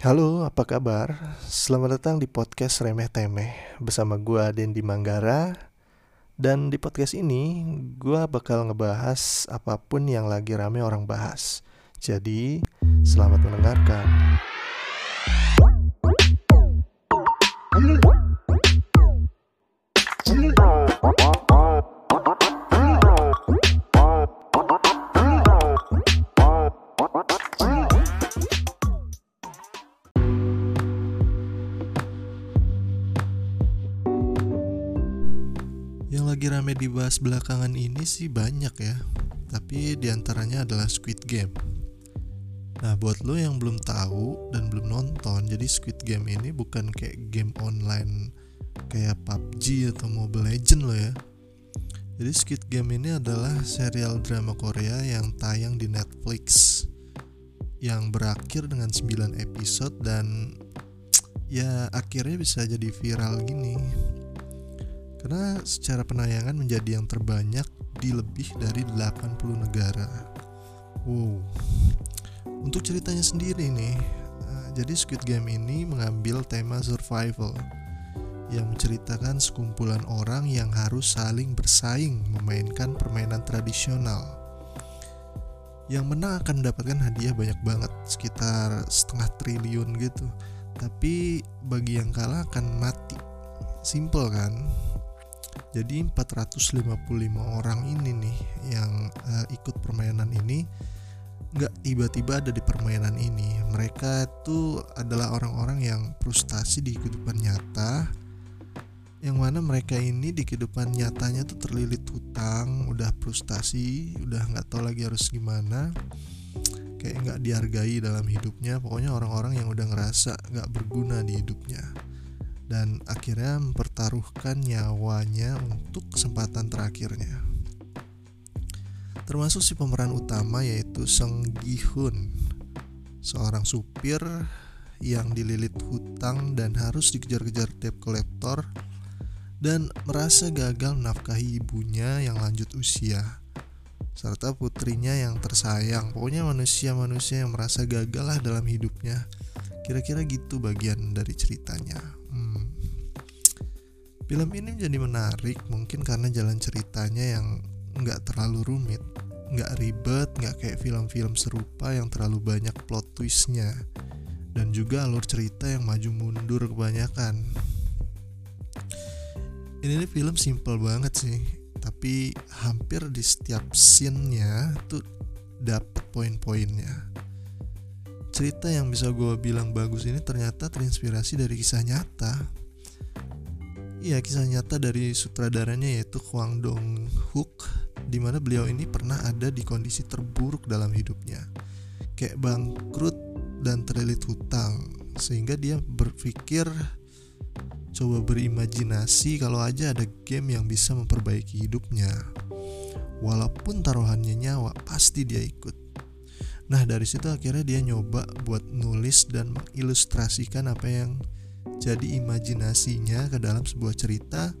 Halo, apa kabar? Selamat datang di podcast Remeh Temeh bersama gua Dendi Manggara. Dan di podcast ini gua bakal ngebahas apa pun yang lagi rame orang bahas. Jadi, selamat mendengarkan. Dibahas belakangan ini sih banyak ya. Tapi di antaranya adalah Squid Game. Nah buat lo yang belum tahu dan belum nonton Jadi Squid Game ini bukan kayak game online Kayak PUBG atau Mobile Legend lo ya. Jadi Squid Game ini adalah serial drama Korea yang tayang di Netflix Yang berakhir dengan 9 episode dan Ya akhirnya bisa jadi viral gini karena secara penayangan menjadi yang terbanyak di lebih dari 80 negara. Wow. Untuk ceritanya sendiri nih, eh, jadi Squid Game ini mengambil tema survival yang menceritakan sekumpulan orang yang harus saling bersaing memainkan permainan tradisional. Yang menang akan mendapatkan hadiah banyak banget, sekitar setengah triliun gitu. Tapi bagi yang kalah akan mati. Simple kan? Jadi 455 orang ini nih yang uh, ikut permainan ini nggak tiba-tiba ada di permainan ini. Mereka itu adalah orang-orang yang frustasi di kehidupan nyata yang mana mereka ini di kehidupan nyatanya tuh terlilit hutang, udah frustasi, udah nggak tahu lagi harus gimana, kayak nggak dihargai dalam hidupnya. Pokoknya orang-orang yang udah ngerasa nggak berguna di hidupnya dan akhirnya mempertaruhkan nyawanya untuk kesempatan terakhirnya. Termasuk si pemeran utama yaitu Song Gi Hun, seorang supir yang dililit hutang dan harus dikejar-kejar debt collector dan merasa gagal menafkahi ibunya yang lanjut usia serta putrinya yang tersayang pokoknya manusia-manusia yang merasa gagal lah dalam hidupnya kira-kira gitu bagian dari ceritanya. Film ini menjadi menarik mungkin karena jalan ceritanya yang nggak terlalu rumit nggak ribet nggak kayak film-film serupa yang terlalu banyak plot twistnya. Dan juga alur cerita yang maju mundur kebanyakan. Ini nih film simple banget sih tapi hampir di setiap scene-nya tuh dapet poin-poinnya. Cerita yang bisa gue bilang bagus ini ternyata terinspirasi dari kisah nyata Iya kisah nyata dari sutradaranya yaitu Hwang Dong Hook Di mana beliau ini pernah ada di kondisi terburuk dalam hidupnya Kayak bangkrut dan terlilit hutang Sehingga dia berpikir coba berimajinasi kalau aja ada game yang bisa memperbaiki hidupnya. Walaupun taruhannya nyawa, pasti dia ikut. Nah, dari situ akhirnya dia nyoba buat nulis dan mengilustrasikan apa yang jadi imajinasinya ke dalam sebuah cerita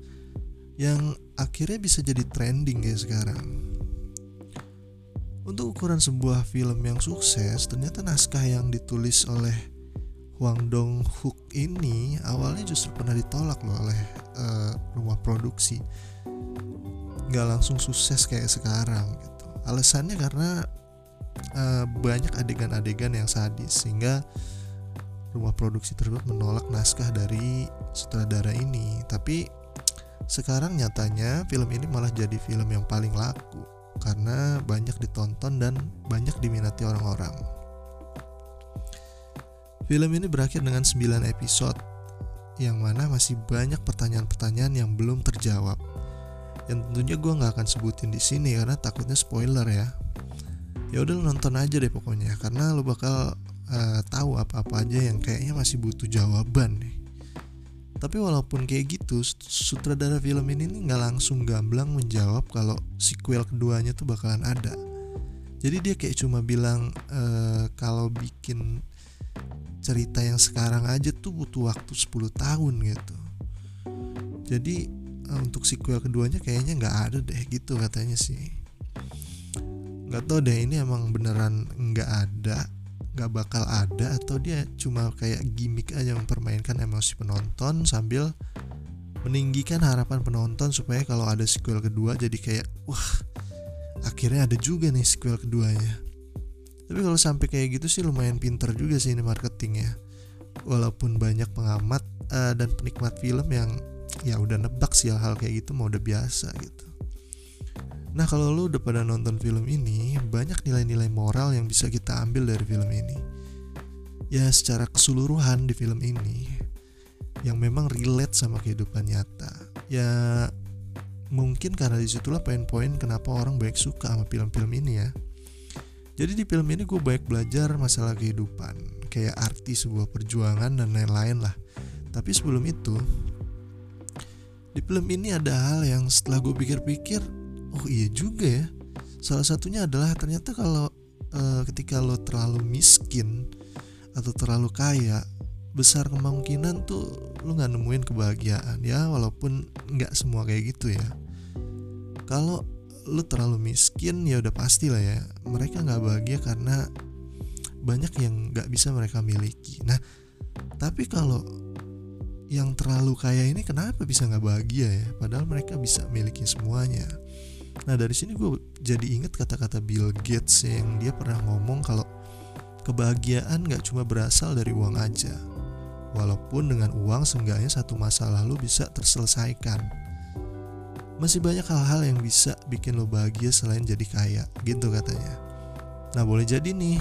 yang akhirnya bisa jadi trending kayak sekarang. Untuk ukuran sebuah film yang sukses, ternyata naskah yang ditulis oleh Hwang Dong Hook ini awalnya justru pernah ditolak loh oleh uh, rumah produksi nggak langsung sukses kayak sekarang gitu alasannya karena uh, banyak adegan-adegan yang sadis sehingga rumah produksi tersebut menolak naskah dari sutradara ini tapi sekarang nyatanya film ini malah jadi film yang paling laku karena banyak ditonton dan banyak diminati orang-orang Film ini berakhir dengan 9 episode yang mana masih banyak pertanyaan-pertanyaan yang belum terjawab. Yang tentunya gue nggak akan sebutin di sini karena takutnya spoiler ya. Ya udah nonton aja deh pokoknya karena lo bakal uh, tahu apa-apa aja yang kayaknya masih butuh jawaban nih. Tapi walaupun kayak gitu, sutradara film ini nggak langsung gamblang menjawab kalau sequel keduanya tuh bakalan ada. Jadi dia kayak cuma bilang uh, kalau bikin cerita yang sekarang aja tuh butuh waktu 10 tahun gitu jadi untuk sequel keduanya kayaknya nggak ada deh gitu katanya sih nggak tau deh ini emang beneran nggak ada nggak bakal ada atau dia cuma kayak gimmick aja mempermainkan emosi penonton sambil meninggikan harapan penonton supaya kalau ada sequel kedua jadi kayak wah akhirnya ada juga nih sequel keduanya. Tapi kalau sampai kayak gitu sih lumayan pinter juga sih ini marketingnya. Walaupun banyak pengamat uh, dan penikmat film yang ya udah nebak sih hal-hal kayak gitu mau udah biasa gitu Nah kalau lu udah pada nonton film ini Banyak nilai-nilai moral yang bisa kita ambil dari film ini. Ya secara keseluruhan di film ini Yang memang relate sama kehidupan nyata. Ya mungkin karena di situlah poin-poin kenapa orang baik suka sama film-film ini ya. Jadi di film ini gue banyak belajar masalah kehidupan, kayak arti sebuah perjuangan dan lain-lain lah. Tapi sebelum itu, di film ini ada hal yang setelah gue pikir-pikir, oh iya juga ya. Salah satunya adalah ternyata kalau e, ketika lo terlalu miskin atau terlalu kaya, besar kemungkinan tuh lo nggak nemuin kebahagiaan ya, walaupun nggak semua kayak gitu ya. Kalau lu terlalu miskin ya udah pasti lah ya mereka nggak bahagia karena banyak yang nggak bisa mereka miliki nah tapi kalau yang terlalu kaya ini kenapa bisa nggak bahagia ya padahal mereka bisa miliki semuanya nah dari sini gue jadi inget kata-kata Bill Gates yang dia pernah ngomong kalau kebahagiaan nggak cuma berasal dari uang aja. Walaupun dengan uang seenggaknya satu masa lalu bisa terselesaikan. Masih banyak hal-hal yang bisa bikin lo bahagia selain jadi kaya gitu katanya. Nah boleh jadi nih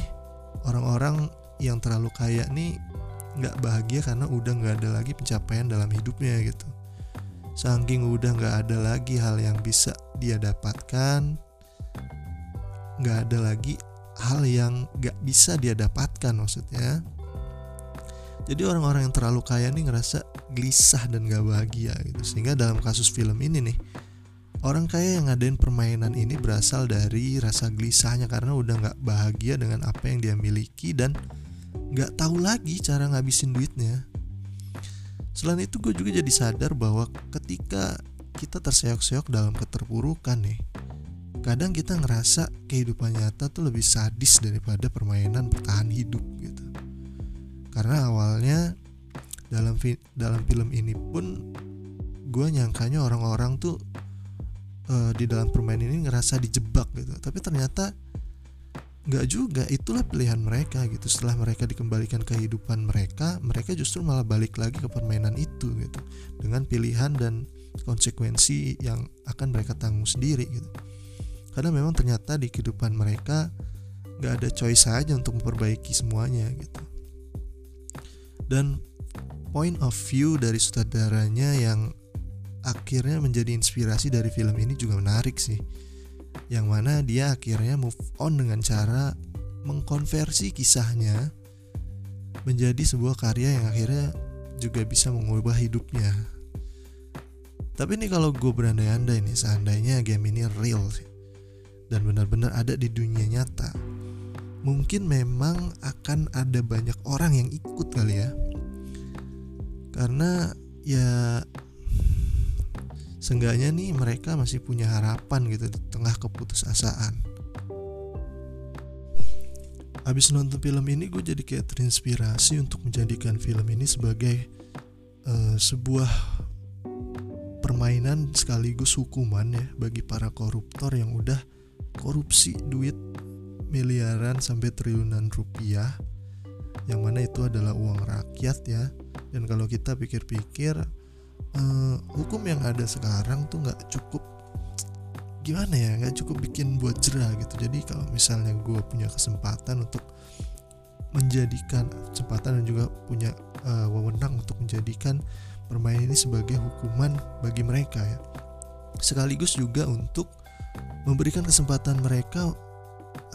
orang-orang yang terlalu kaya nih nggak bahagia karena udah nggak ada lagi pencapaian dalam hidupnya gitu. Saking udah nggak ada lagi hal yang bisa dia dapatkan nggak ada lagi hal yang nggak bisa dia dapatkan maksudnya jadi orang-orang yang terlalu kaya nih ngerasa gelisah dan gak bahagia gitu sehingga dalam kasus film ini nih Orang kaya yang ngadain permainan ini berasal dari rasa gelisahnya karena udah nggak bahagia dengan apa yang dia miliki dan nggak tahu lagi cara ngabisin duitnya. Selain itu gue juga jadi sadar bahwa ketika kita terseok-seok dalam keterpurukan nih, kadang kita ngerasa kehidupan nyata tuh lebih sadis daripada permainan bertahan hidup gitu. Karena awalnya dalam dalam film ini pun gue nyangkanya orang-orang tuh uh, di dalam permainan ini ngerasa dijebak gitu. Tapi ternyata nggak juga. Itulah pilihan mereka gitu. Setelah mereka dikembalikan kehidupan mereka mereka justru malah balik lagi ke permainan itu gitu. Dengan pilihan dan konsekuensi yang akan mereka tanggung sendiri gitu. Karena memang ternyata di kehidupan mereka nggak ada choice saja untuk memperbaiki semuanya gitu. Dan point of view dari sutradaranya yang akhirnya menjadi inspirasi dari film ini juga menarik sih. Yang mana dia akhirnya move on dengan cara mengkonversi kisahnya menjadi sebuah karya yang akhirnya juga bisa mengubah hidupnya tapi ini kalau gue berandai-andai nih seandainya game ini real sih dan benar-benar ada di dunia nyata mungkin memang akan ada banyak orang yang ikut kali ya karena ya Seenggaknya nih mereka masih punya harapan gitu di tengah keputusasaan. Abis nonton film ini gue jadi kayak terinspirasi untuk menjadikan film ini sebagai uh, sebuah permainan sekaligus hukuman ya bagi para koruptor yang udah korupsi duit miliaran sampai triliunan rupiah yang mana itu adalah uang rakyat ya. Dan kalau kita pikir-pikir uh, hukum yang ada sekarang tuh nggak cukup gimana ya nggak cukup bikin buat jerah gitu. Jadi kalau misalnya gue punya kesempatan untuk menjadikan kesempatan dan juga punya uh, wewenang untuk menjadikan permainan ini sebagai hukuman bagi mereka ya. Sekaligus juga untuk memberikan kesempatan mereka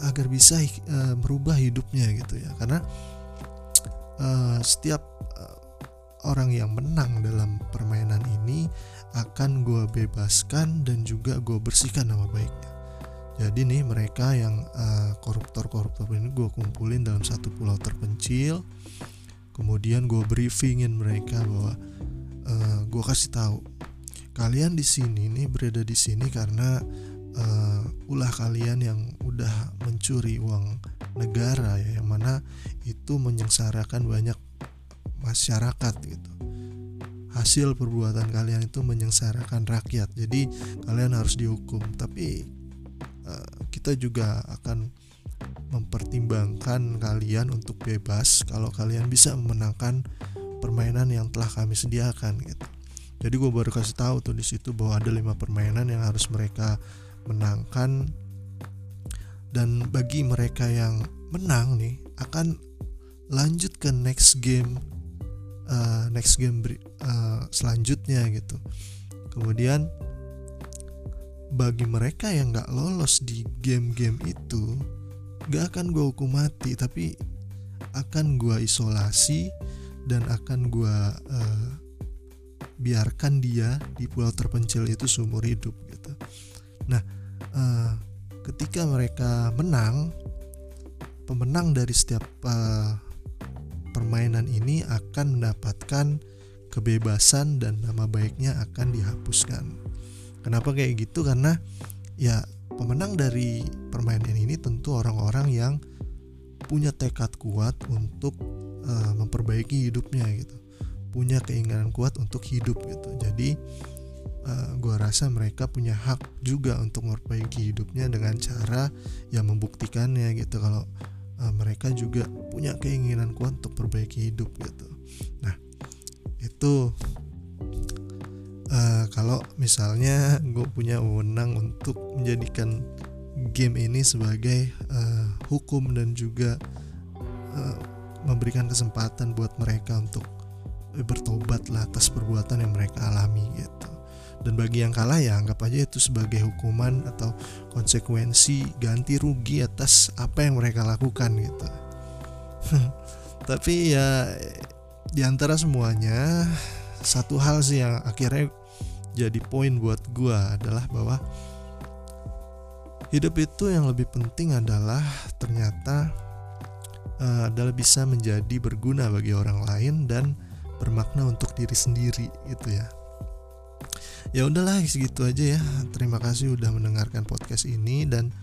agar bisa uh, merubah hidupnya gitu ya. Karena uh, setiap orang yang menang dalam permainan ini akan gue bebaskan dan juga gue bersihkan nama baiknya. Jadi nih mereka yang uh, koruptor-koruptor ini gue kumpulin dalam satu pulau terpencil. Kemudian gue briefingin mereka bahwa uh, eh, gue kasih tahu. Kalian di sini nih berada di sini karena uh, ulah kalian yang udah mencuri uang negara ya yang mana itu menyengsarakan banyak masyarakat gitu. Hasil perbuatan kalian itu menyengsarakan rakyat. Jadi kalian harus dihukum. Tapi uh, kita juga akan mempertimbangkan kalian untuk bebas kalau kalian bisa memenangkan permainan yang telah kami sediakan gitu. Jadi gue baru kasih tahu tuh di situ bahwa ada lima permainan yang harus mereka menangkan. Dan bagi mereka yang menang nih akan lanjut ke next game uh, next game uh, selanjutnya gitu. Kemudian bagi mereka yang nggak lolos di game-game itu gak akan gue hukum mati tapi akan gue isolasi dan akan gue uh, biarkan dia di pulau terpencil itu seumur hidup gitu nah uh, ketika mereka menang pemenang dari setiap uh, permainan ini akan mendapatkan kebebasan dan nama baiknya akan dihapuskan. Kenapa kayak gitu? Karena ya pemenang dari permainan ini tentu orang-orang yang punya tekad kuat untuk uh, memperbaiki hidupnya gitu. Punya keinginan kuat untuk hidup gitu. Jadi uh, eh, gue rasa mereka punya hak juga untuk memperbaiki hidupnya dengan cara yang membuktikannya gitu kalau uh, mereka juga punya keinginan kuat untuk perbaiki hidup gitu nah itu uh, kalau misalnya gue punya wewenang untuk menjadikan game ini sebagai uh, hukum dan juga uh, memberikan kesempatan buat mereka untuk bertobat lah atas perbuatan yang mereka alami gitu. Dan bagi yang kalah ya anggap aja itu sebagai hukuman atau konsekuensi ganti rugi atas apa yang mereka lakukan gitu. Tapi ya di antara semuanya satu hal sih yang akhirnya jadi poin buat gue adalah bahwa hidup itu yang lebih penting adalah ternyata uh, adalah bisa menjadi berguna bagi orang lain dan bermakna untuk diri sendiri gitu ya. Ya udahlah segitu aja ya. Terima kasih udah mendengarkan podcast ini dan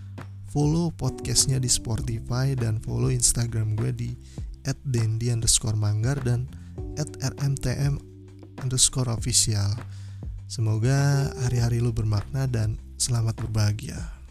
follow podcastnya di Spotify dan follow Instagram gue di @dendi underscore manggar dan @rmtm underscore official semoga hari-hari lu bermakna dan selamat berbahagia